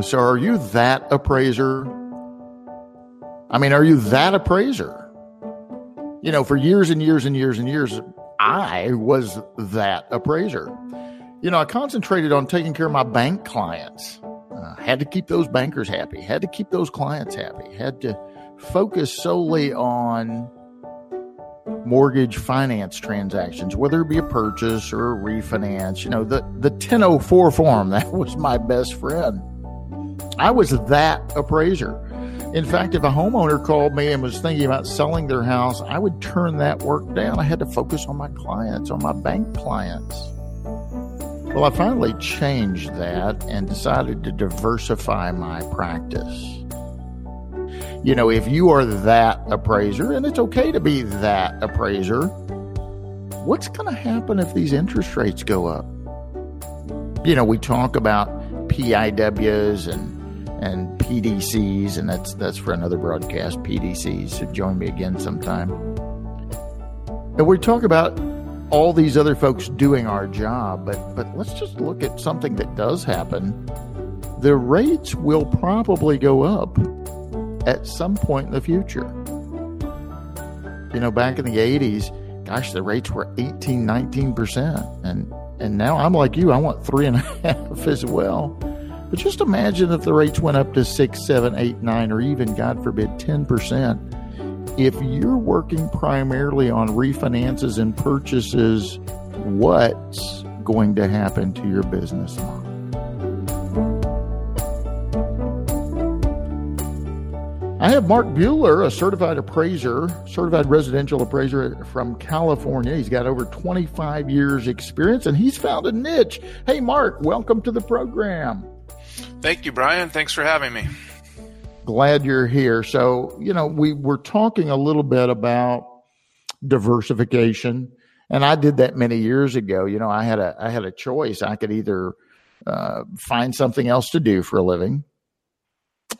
So, are you that appraiser? I mean, are you that appraiser? You know, for years and years and years and years, I was that appraiser. You know, I concentrated on taking care of my bank clients. Uh, had to keep those bankers happy, had to keep those clients happy, had to focus solely on mortgage finance transactions, whether it be a purchase or a refinance. You know, the, the 1004 form, that was my best friend. I was that appraiser. In fact, if a homeowner called me and was thinking about selling their house, I would turn that work down. I had to focus on my clients, on my bank clients. Well, I finally changed that and decided to diversify my practice. You know, if you are that appraiser, and it's okay to be that appraiser, what's going to happen if these interest rates go up? You know, we talk about PIWs and and PDCs, and that's that's for another broadcast. PDCs. So join me again sometime. And we talk about all these other folks doing our job, but but let's just look at something that does happen. The rates will probably go up at some point in the future. You know, back in the 80s, gosh, the rates were 18, 19%. And and now I'm like you, I want three and a half as well. But just imagine if the rates went up to six, seven, eight, nine, or even, God forbid, 10%. If you're working primarily on refinances and purchases, what's going to happen to your business model? I have Mark Buhler, a certified appraiser, certified residential appraiser from California. He's got over 25 years experience and he's found a niche. Hey, Mark, welcome to the program. Thank you, Bryan. Thanks for having me. Glad you're here. So, you know, we were talking a little bit about diversification, and I did that many years ago. You know, I had a I had a choice. I could either uh, find something else to do for a living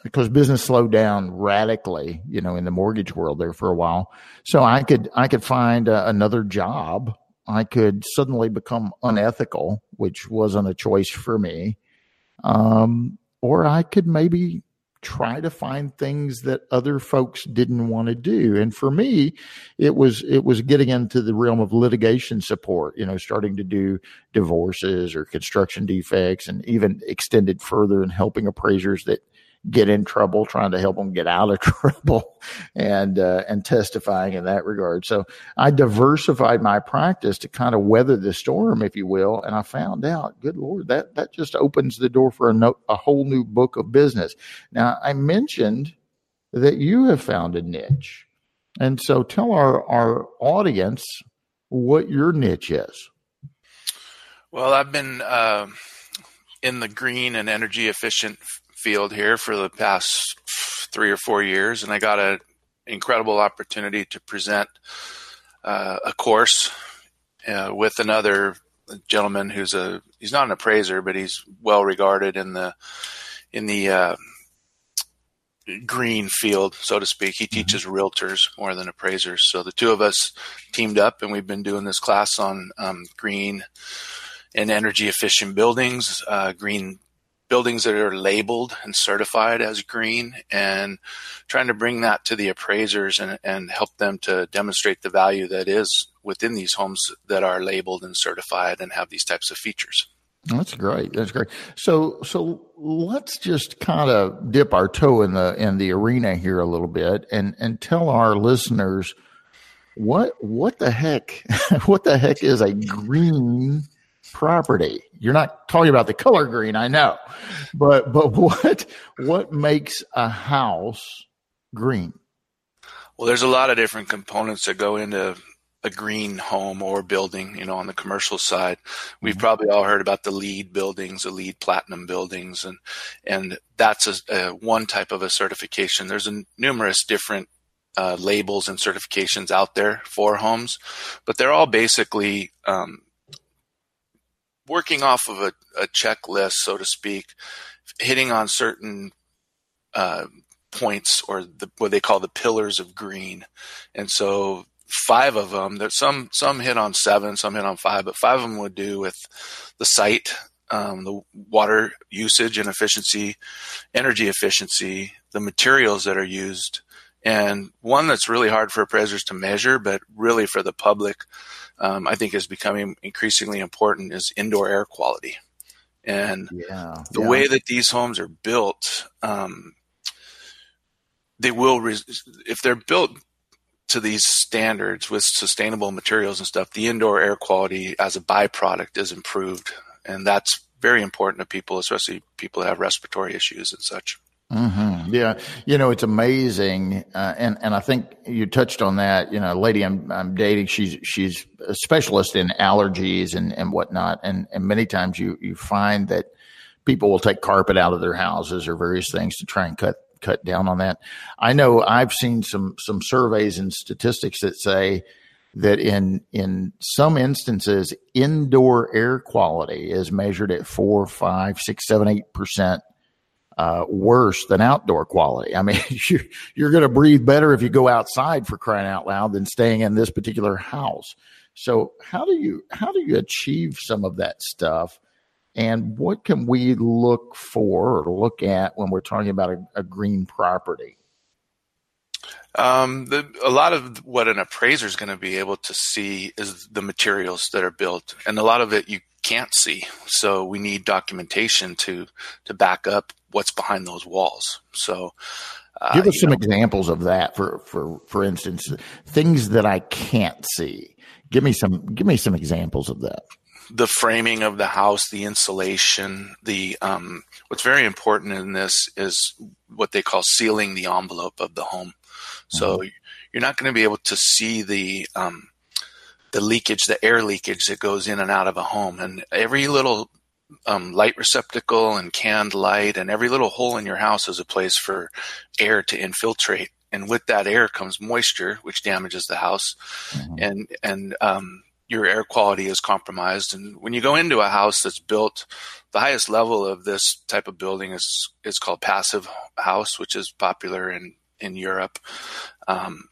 because business slowed down radically, you know, in the mortgage world there for a while. So I could I could find uh, another job. I could suddenly become unethical, which wasn't a choice for me. Um, or I could maybe try to find things that other folks didn't want to do. And for me, it was it was getting into the realm of litigation support, you know, starting to do divorces or construction defects and even extended further and helping appraisers that get in trouble, trying to help them get out of trouble, and uh, and testifying in that regard. So I diversified my practice to kind of weather the storm, if you will. And I found out, good lord, that that just opens the door for a no, a whole new book of business. Now I mentioned that you have found a niche, and so tell our our audience what your niche is. Well, I've been uh, in the green and energy efficient field here for the past three or four years, and I got an incredible opportunity to present uh, a course uh, with another gentleman who's a he's not an appraiser, but he's well regarded in the in the uh, green field, so to speak. He mm-hmm. teaches realtors more than appraisers. So the two of us teamed up, and we've been doing this class on um, green and energy efficient buildings, uh, green buildings that are labeled and certified as green and trying to bring that to the appraisers and, and help them to demonstrate the value that is within these homes that are labeled and certified and have these types of features. That's great. That's great. So, so let's just kind of dip our toe in the in the arena here a little bit, and and tell our listeners what what the heck what the heck is a green property. You're not talking about the color green, I know, but but what what makes a house green? Well, there's a lot of different components that go into a green home or building. You know, on the commercial side, we've mm-hmm. probably all heard about the LEED buildings, the LEED platinum buildings, and and that's a, a one type of a certification. There's a, numerous different uh, labels and certifications out there for homes, but they're all basically um, working off of a, a checklist, so to speak, hitting on certain uh, points or the, what they call the pillars of green. And so five of them, there's some, some hit on seven, some hit on five, but five of them would do with the site um, the water usage and efficiency, energy efficiency, the materials that are used, and one that's really hard for appraisers to measure, but really for the public, um, I think is becoming increasingly important is indoor air quality. And yeah, the yeah. way that these homes are built, um, they will, res- if they're built to these standards with sustainable materials and stuff, the indoor air quality as a byproduct is improved. And that's very important to people, especially people that have respiratory issues and such. Mm-hmm. Yeah, you know it's amazing, uh, and and I think you touched on that. You know, lady I'm I'm dating, she's she's a specialist in allergies and and whatnot, and and many times you you find that people will take carpet out of their houses or various things to try and cut cut down on that. I know I've seen some some surveys and statistics that say that in in some instances indoor air quality is measured at four, five, six, seven, eight percent uh, worse than outdoor quality. I mean, you're, you're going to breathe better if you go outside for crying out loud than staying in this particular house. So how do you how do you achieve some of that stuff? And what can we look for or look at when we're talking about a, a green property? Um, the, a lot of what an appraiser is going to be able to see is the materials that are built, and a lot of it you can't see. So we need documentation to to back up what's behind those walls. So uh, give us some know, examples of that. For for for instance, things that I can't see. Give me some give me some examples of that. The framing of the house, the insulation, the um, what's very important in this is what they call sealing the envelope of the home. So mm-hmm. you're not going to be able to see the um, the leakage, the air leakage that goes in and out of a home, and every little um, light receptacle and canned light, and every little hole in your house is a place for air to infiltrate. And with that air comes moisture, which damages the house, mm-hmm. and and um, your air quality is compromised. And when you go into a house that's built, the highest level of this type of building is is called passive house, which is popular in in Europe. Um,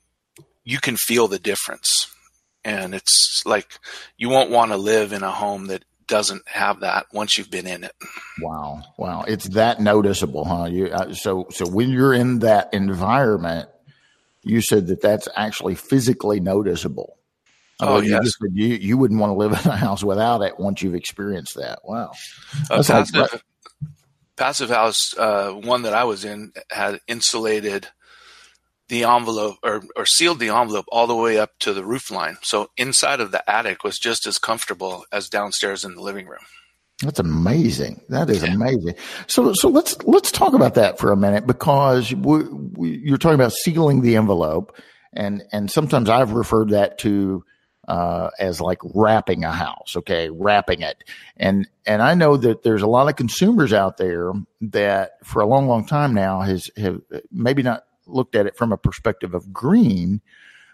you can feel the difference, and it's like you won't want to live in a home that doesn't have that once you've been in it. Wow, wow, it's that noticeable, huh? You uh, so so when you're in that environment, you said that that's actually physically noticeable. Oh you yes, you you wouldn't want to live in a house without it once you've experienced that. Wow, passive, like, passive house. Uh, one that I was in had insulated the envelope or, or sealed the envelope all the way up to the roof line. So inside of the attic was just as comfortable as downstairs in the living room. That's amazing. That is yeah. amazing. So, so let's let's talk about that for a minute because we, we, you're talking about sealing the envelope, and and sometimes I've referred that to uh, as like wrapping a house. Okay, wrapping it, and and I know that there's a lot of consumers out there that for a long, long time now has have maybe not looked at it from a perspective of green,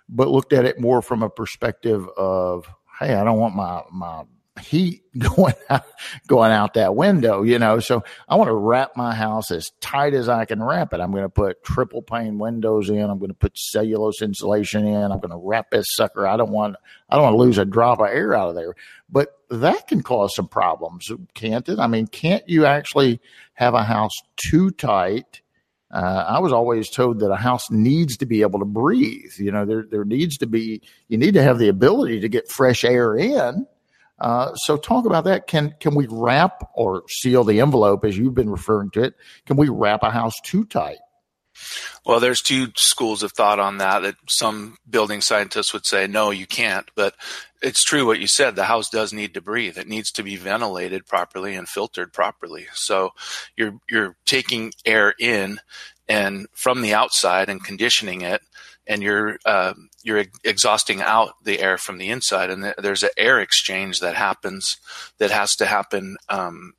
but looked at it more from a perspective of, hey, I don't want my my heat going out, going out that window, you know. So I want to wrap my house as tight as I can wrap it. I'm going to put triple pane windows in. I'm going to put cellulose insulation in. I'm going to wrap this sucker. I don't want I don't want to lose a drop of air out of there. But that can cause some problems, can't it? I mean, can't you actually have a house too tight? Uh, I was always told that a house needs to be able to breathe. You know, there there needs to be you need to have the ability to get fresh air in. Uh, so talk about that. Can can we wrap or seal the envelope as you've been referring to it? Can we wrap a house too tight? Well, there's two schools of thought on that. That some building scientists would say no, you can't. But it's true what you said. The house does need to breathe. It needs to be ventilated properly and filtered properly. So you're you're taking air in and from the outside and conditioning it, and you're uh, you're exhausting out the air from the inside. And there's an air exchange that happens that has to happen, um,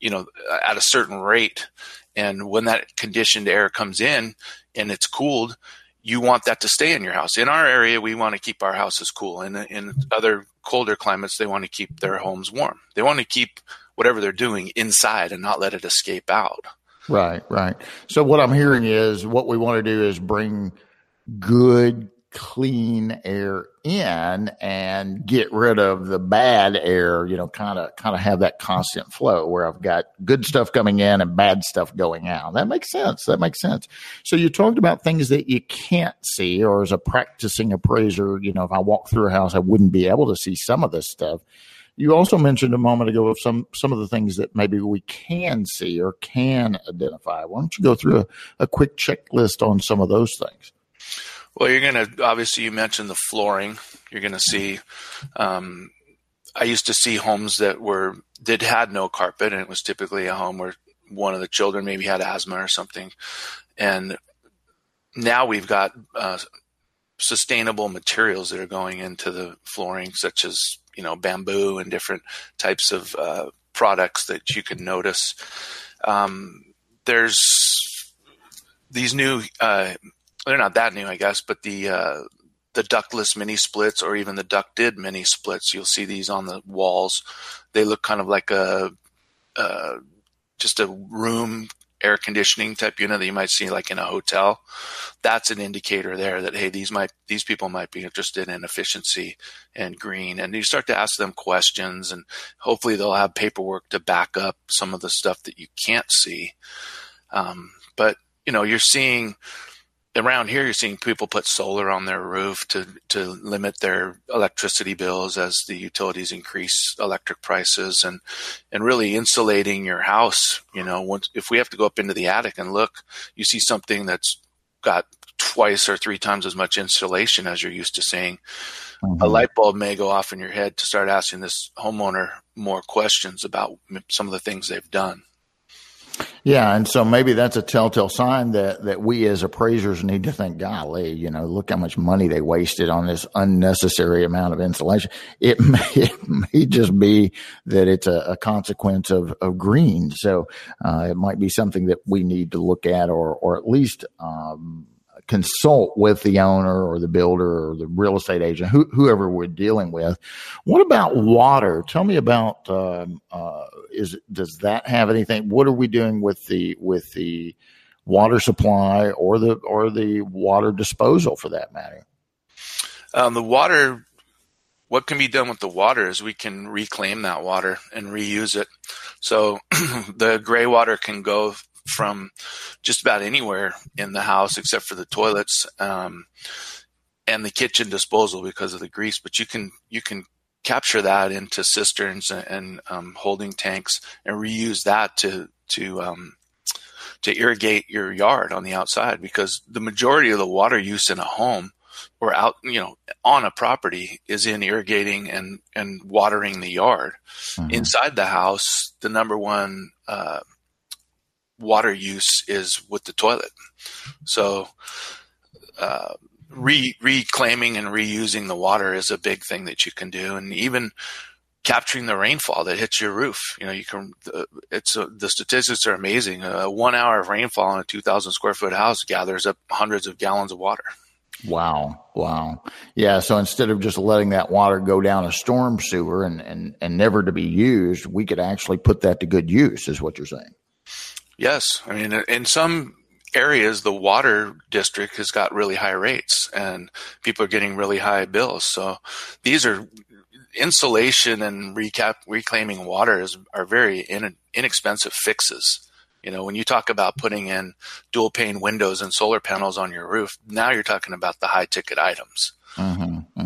you know, at a certain rate. And when that conditioned air comes in and it's cooled, you want that to stay in your house. In our area, we want to keep our houses cool. And in other colder climates, they want to keep their homes warm. They want to keep whatever they're doing inside and not let it escape out. Right, right. So what I'm hearing is what we want to do is bring good, clean air in and get rid of the bad air, you know, kind of kind of have that constant flow where I've got good stuff coming in and bad stuff going out. That makes sense. That makes sense. So you talked about things that you can't see or as a practicing appraiser, you know, if I walk through a house I wouldn't be able to see some of this stuff. You also mentioned a moment ago of some some of the things that maybe we can see or can identify. Why don't you go through a, a quick checklist on some of those things? Well, you're going to obviously you mentioned the flooring. You're going to see. Um, I used to see homes that were that had no carpet, and it was typically a home where one of the children maybe had asthma or something, and now we've got uh, sustainable materials that are going into the flooring, such as you know bamboo and different types of uh, products that you can notice. Um, there's these new. Uh, they're not that new, I guess, but the uh, the ductless mini splits or even the ducted mini splits. You'll see these on the walls. They look kind of like a, uh, just a room air conditioning type unit that you might see like in a hotel, that's an indicator there that hey, these might these people might be interested in efficiency and green. And you start to ask them questions, and hopefully they'll have paperwork to back up some of the stuff that you can't see. Um, but you know, you're seeing around here, you're seeing people put solar on their roof to to limit their electricity bills as the utilities increase electric prices, and and really insulating your house. You know, once if we have to go up into the attic and look, you see something that's got twice or three times as much insulation as you're used to seeing. Mm-hmm. A light bulb may go off in your head to start asking this homeowner more questions about some of the things they've done. Yeah, and so maybe that's a telltale sign that that we as appraisers need to think, golly, you know, look how much money they wasted on this unnecessary amount of insulation. It may, it may just be that it's a, a consequence of, of green. So uh, it might be something that we need to look at, or or at least um, consult with the owner or the builder or the real estate agent, who, whoever we're dealing with. What about water? Tell me about um, uh, is does that have anything? What are we doing with the with the water supply or the or the water disposal for that matter? Um, the water what can be done with the water is we can reclaim that water and reuse it. So the gray water can go from just about anywhere in the house except for the toilets um, and the kitchen disposal because of the grease. But you can you can capture that into cisterns and, and um, holding tanks and reuse that to to um, to irrigate your yard on the outside because the majority of the water use in a home or out you know on a property is in irrigating and and watering the yard mm-hmm. inside the house the number one uh, water use is with the toilet. So, uh, re- reclaiming and reusing the water is a big thing that you can do, and even capturing the rainfall that hits your roof. You know, you can. Uh, it's the statistics are amazing. Uh, one hour of rainfall in a two thousand square foot house gathers up hundreds of gallons of water. Wow. Wow. Yeah. So instead of just letting that water go down a storm sewer and, and, and never to be used, we could actually put that to good use, is what you're saying. Yes, I mean in some areas the water district has got really high rates and people are getting really high bills. So these are insulation and recap reclaiming water is, are very in, inexpensive fixes. You know, when you talk about putting in dual pane windows and solar panels on your roof, now you're talking about the high ticket items. Mm-hmm, mm-hmm.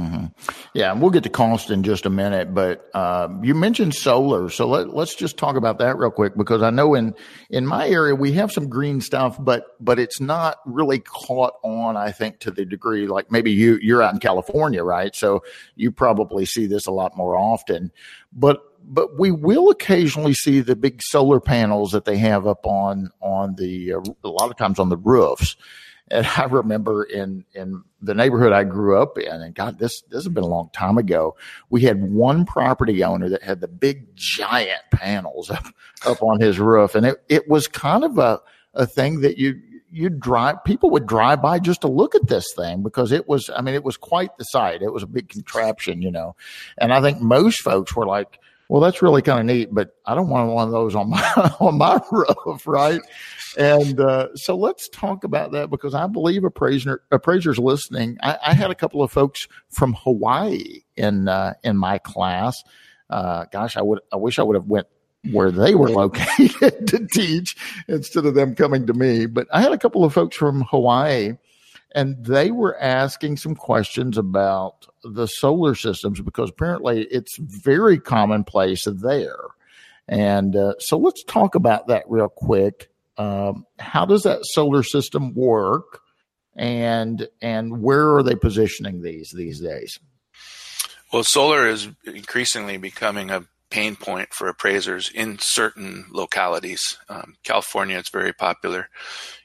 Yeah, and we'll get to cost in just a minute, but uh, you mentioned solar, so let, us just talk about that real quick because I know in in my area we have some green stuff, but but it's not really caught on. I think to the degree like maybe you you're out in California, right? So you probably see this a lot more often, but but we will occasionally see the big solar panels that they have up on on the uh, a lot of times on the roofs and I remember in in the neighborhood I grew up in, and God, this this has been a long time ago. We had one property owner that had the big giant panels up up on his roof, and it it was kind of a a thing that you you drive people would drive by just to look at this thing because it was I mean it was quite the sight. It was a big contraption, you know. And I think most folks were like Well, that's really kind of neat, but I don't want one of those on my on my roof, right? And uh, so let's talk about that because I believe appraiser appraisers listening. I, I had a couple of folks from Hawaii in uh, in my class. Uh, gosh, I would I wish I would have went where they were located to teach instead of them coming to me. But I had a couple of folks from Hawaii and they were asking some questions about the solar systems because apparently it's very commonplace there. And uh, so let's talk about that real quick. Um, how does that solar system work, and and where are they positioning these these days? Well, solar is increasingly becoming a pain point for appraisers in certain localities. Um, California, it's very popular.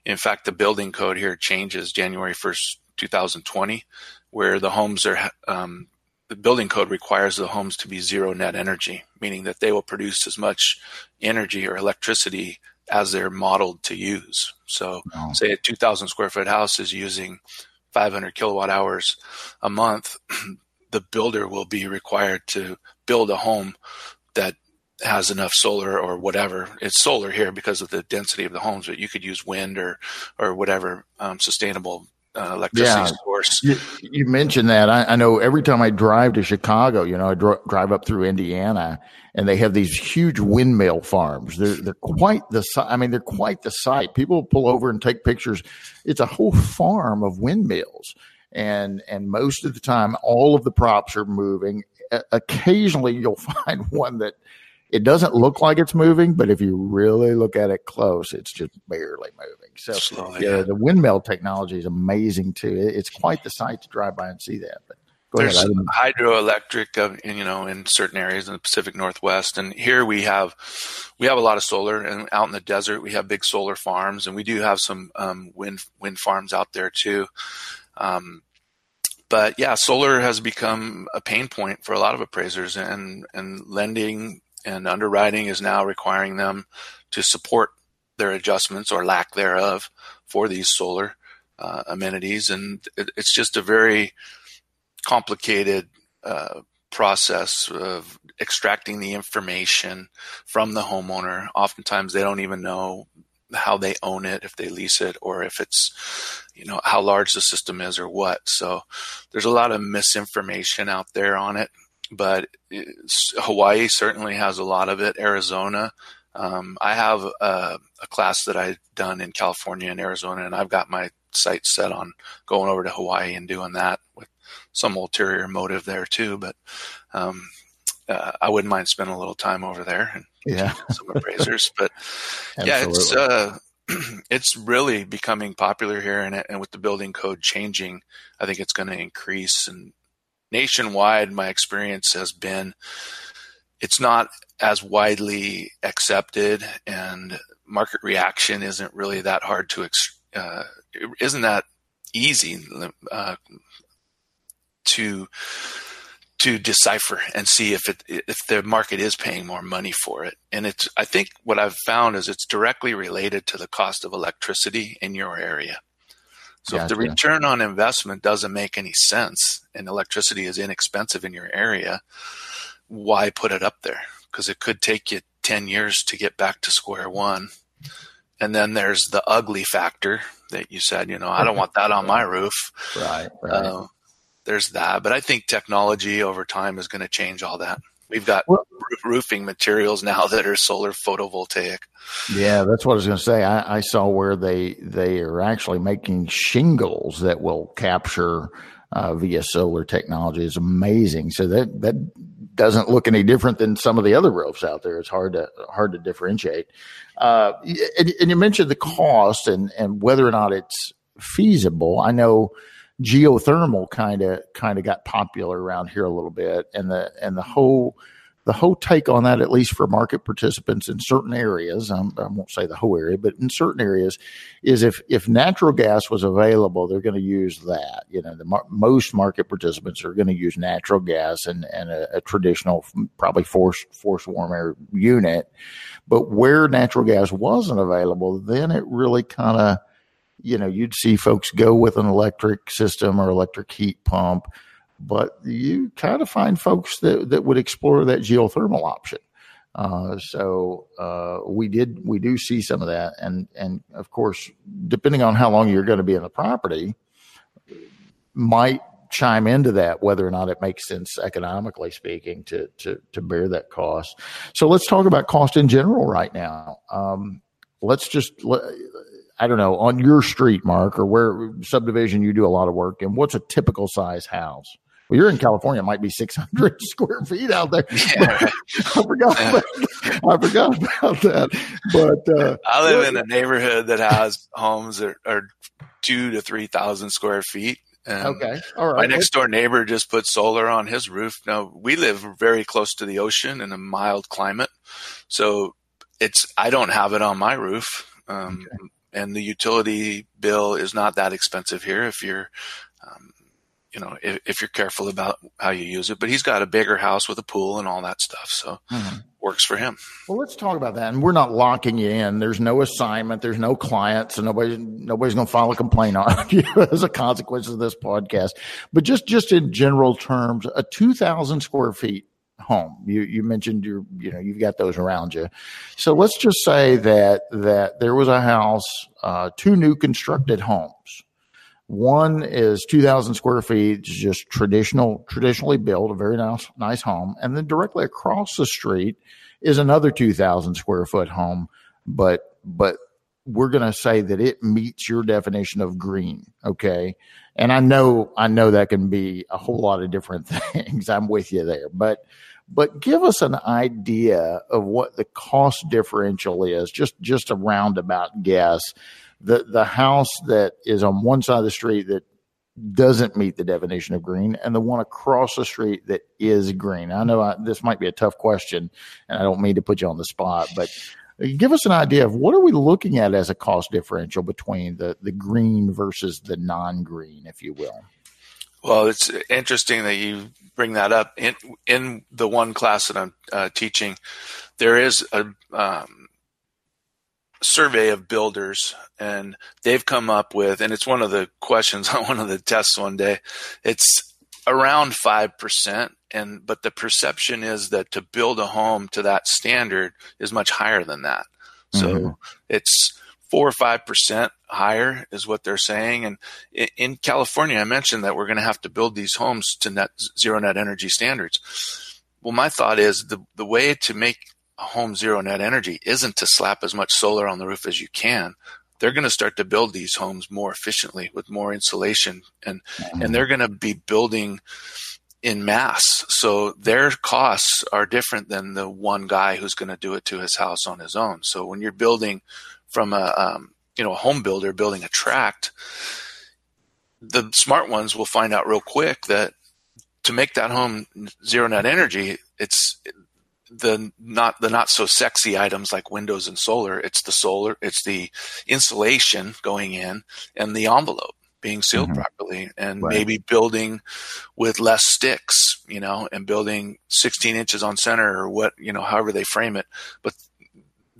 In fact, the building code here changes January 1st, 2020, where the homes are, um, the building code requires the homes to be zero net energy, meaning that they will produce as much energy or electricity as they're modeled to use. So, wow. say a 2,000 square foot house is using 500 kilowatt hours a month, the builder will be required to build a home that has enough solar or whatever. It's solar here because of the density of the homes, but you could use wind or or whatever um, sustainable uh, electricity yeah. source. You, you, mentioned that. I, I, know every time I drive to Chicago, you know, I dro- drive up through Indiana, and they have these huge windmill farms. They're they're quite the. I mean, they're quite the sight. People pull over and take pictures. It's a whole farm of windmills and and most of the time all of the props are moving occasionally you'll find one that it doesn't look like it's moving, but if you really look at it close, it's just barely moving. So Slowly, yeah, the windmill technology is amazing too. It's quite the sight to drive by and see that. But there's ahead, hydroelectric, in, you know, in certain areas in the Pacific Northwest, and here we have we have a lot of solar, and out in the desert we have big solar farms, and we do have some um, wind wind farms out there too. Um, but yeah, solar has become a pain point for a lot of appraisers, and and lending and underwriting is now requiring them to support their adjustments or lack thereof for these solar uh, amenities, and it, it's just a very complicated uh, process of extracting the information from the homeowner. Oftentimes, they don't even know how they own it, if they lease it, or if it's, you know, how large the system is or what. So there's a lot of misinformation out there on it, but Hawaii certainly has a lot of it. Arizona. Um, I have a, a class that I've done in California and Arizona, and I've got my sights set on going over to Hawaii and doing that with some ulterior motive there too. But um, uh, I wouldn't mind spending a little time over there and yeah, some appraisers. But yeah, it's uh, it's really becoming popular here, and, and with the building code changing, I think it's going to increase. And nationwide, my experience has been it's not as widely accepted, and market reaction isn't really that hard to uh, isn't that easy uh, to to decipher and see if it if the market is paying more money for it. And it's I think what I've found is it's directly related to the cost of electricity in your area. So gotcha. if the return on investment doesn't make any sense and electricity is inexpensive in your area, why put it up there? Because it could take you 10 years to get back to square one. And then there's the ugly factor that you said, you know, I don't want that on my roof. Right. right. Uh, there's that. But I think technology over time is going to change all that. We've got well, roofing materials now that are solar photovoltaic. Yeah, that's what I was going to say. I, I, saw where they they are actually making shingles that will capture uh, via solar technology. is amazing. So that that doesn't look any different than some of the other roofs out there. It's hard to hard to differentiate. Uh, and, and you mentioned the cost and and whether or not it's feasible. I know geothermal kind of kind of got popular around here a little bit, and the and the whole the whole take on that, at least for market participants in certain areas, um, I won't say the whole area, but in certain areas, is if if natural gas was available, they're going to use that. You know, the most market participants are going to use natural gas and and a, a traditional, probably force force warm air unit. But where natural gas wasn't available, then it really kind of you know, you'd see folks go with an electric system or electric heat pump. but you kind of find folks that, that would explore that geothermal option. Uh, so uh, we did we do see some of that, and and of course, depending on how long you're going to be in the property, might chime into that whether or not it makes sense economically speaking to to to bear that cost. So let's talk about cost in general right now. Um, let's just I don't know on your street, Mark, or where subdivision you do a lot of work in. What's a typical size house? Well, you're in California. It might be 600 square feet out there. Yeah. I forgot. About, I forgot about that. But uh, I live in a neighborhood that has homes that are two to three thousand square feet. And okay. All right. My next door neighbor just put solar on his roof. Now we live very close to the ocean in a mild climate, so it's I don't have it on my roof. Um, okay. And the utility bill is not that expensive here if you're um, you know, if, if, you're careful about how you use it. But he's got a bigger house with a pool and all that stuff, so mm-hmm. works for him. Well, let's talk about that. And we're not locking you in. There's no assignment. There's no client, so nobody nobody's going to file a complaint on you as a consequence of this podcast. But just just in general terms, a 2,000 square feet home. You you mentioned you you know you've got those around you. So let's just say that that there was a house, uh, two new constructed homes one is 2,000 square feet, just traditional, traditionally built, a very nice, nice home. And then directly across the street is another 2,000 square foot home. But, but we're going to say that it meets your definition of green. Okay. And I know, I know that can be a whole lot of different things. I'm with you there, but, but give us an idea of what the cost differential is, just, just a roundabout guess the the house that is on one side of the street that doesn't meet the definition of green and the one across the street that is green. I know I, this might be a tough question and I don't mean to put you on the spot, but give us an idea of what are we looking at as a cost differential between the, the green versus the non-green, if you will. Well, it's interesting that you bring that up. In, in the one class that I'm uh, teaching, there is a, um, survey of builders and they've come up with and it's one of the questions on one of the tests one day it's around 5% and but the perception is that to build a home to that standard is much higher than that so mm-hmm. it's 4 or 5% higher is what they're saying and in California I mentioned that we're going to have to build these homes to net zero net energy standards well my thought is the the way to make a home zero net energy isn't to slap as much solar on the roof as you can. They're going to start to build these homes more efficiently with more insulation and mm-hmm. and they're going to be building in mass. So their costs are different than the one guy who's going to do it to his house on his own. So when you're building from a um, you know a home builder building a tract, the smart ones will find out real quick that to make that home zero net energy, it's the not the not so sexy items like windows and solar. It's the solar, it's the insulation going in and the envelope being sealed mm-hmm. properly and right. maybe building with less sticks, you know, and building 16 inches on center or what, you know, however they frame it. But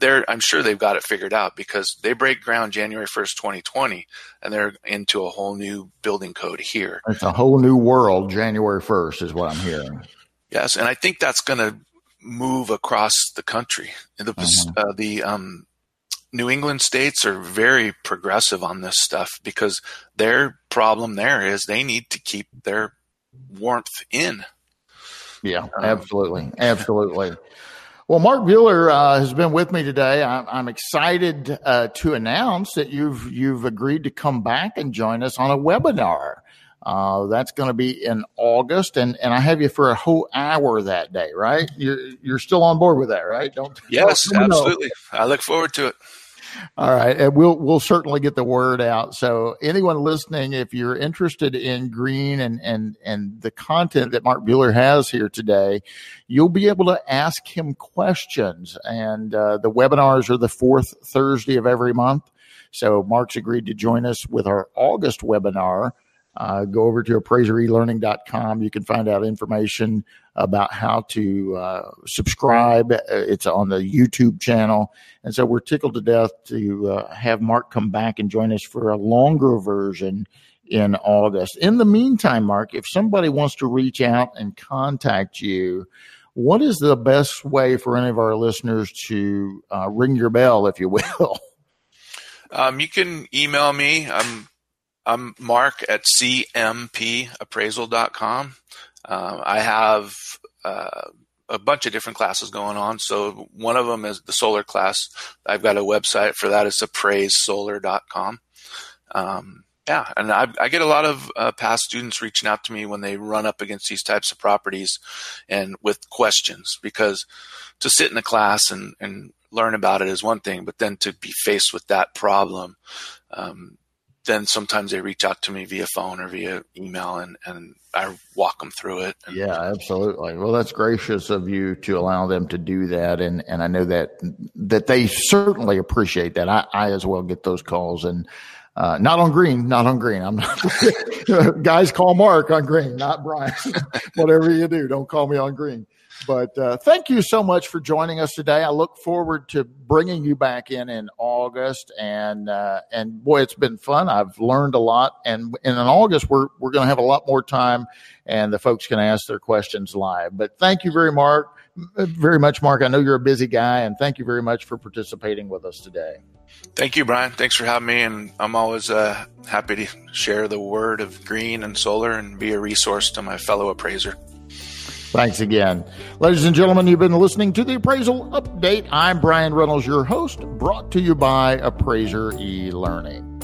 they're, I'm sure they've got it figured out because they break ground January 1st, 2020, and they're into a whole new building code here. It's a whole new world January 1st is what I'm hearing. Yes. And I think that's going to move across the country. The, mm-hmm. uh, the um, New England states are very progressive on this stuff because their problem there is they need to keep their warmth in. Yeah, um, absolutely, absolutely. Well, Mark Buhler uh, has been with me today. I'm, I'm excited uh, to announce that you've you've agreed to come back and join us on a webinar. Uh, that's going to be in August, and, and I have you for a whole hour that day, right? You're you're still on board with that, right? Don't yes, absolutely. I look forward to it. All right, and we'll we'll certainly get the word out. So anyone listening, if you're interested in green and and and the content that Mark Buhler has here today, you'll be able to ask him questions. And uh, the webinars are the fourth Thursday of every month. So Mark's agreed to join us with our August webinar uh, go over to appraiserelearning.com. You can find out information about how to uh, subscribe. Uh, it's on the YouTube channel. And so we're tickled to death to uh, have Mark come back and join us for a longer version in August. In the meantime, Mark, if somebody wants to reach out and contact you, what is the best way for any of our listeners to uh, ring your bell, if you will? Um, you can email me. I'm I'm Mark at cmpappraisal.com. Um, I have uh, a bunch of different classes going on. So one of them is the solar class. I've got a website for that. It's appraisesolar.com. Um, yeah, and I, I, get a lot of uh, past students reaching out to me when they run up against these types of properties and with questions because to sit in a class and, and learn about it is one thing, but then to be faced with that problem, um, then sometimes they reach out to me via phone or via email and, and I walk them through it. And, yeah, absolutely. Well, that's gracious of you to allow them to do that. And, and I know that, that they certainly appreciate that. I, I as well get those calls and, uh, not on green, not on green. I'm not guys call Mark on green, not Bryan. Whatever you do, don't call me on green. But uh, thank you so much for joining us today. I look forward to bringing you back in in August, and uh, and boy, it's been fun. I've learned a lot, and, and in August we're we're going to have a lot more time, and the folks can ask their questions live. But thank you very Mark, very much, Mark. I know you're a busy guy, and thank you very much for participating with us today. Thank you, Bryan. Thanks for having me, and I'm always uh, happy to share the word of green and solar and be a resource to my fellow appraiser. Thanks again. Ladies and gentlemen, you've been listening to the Appraisal Update. I'm Bryan Reynolds, your host, brought to you by Appraiser e Learning.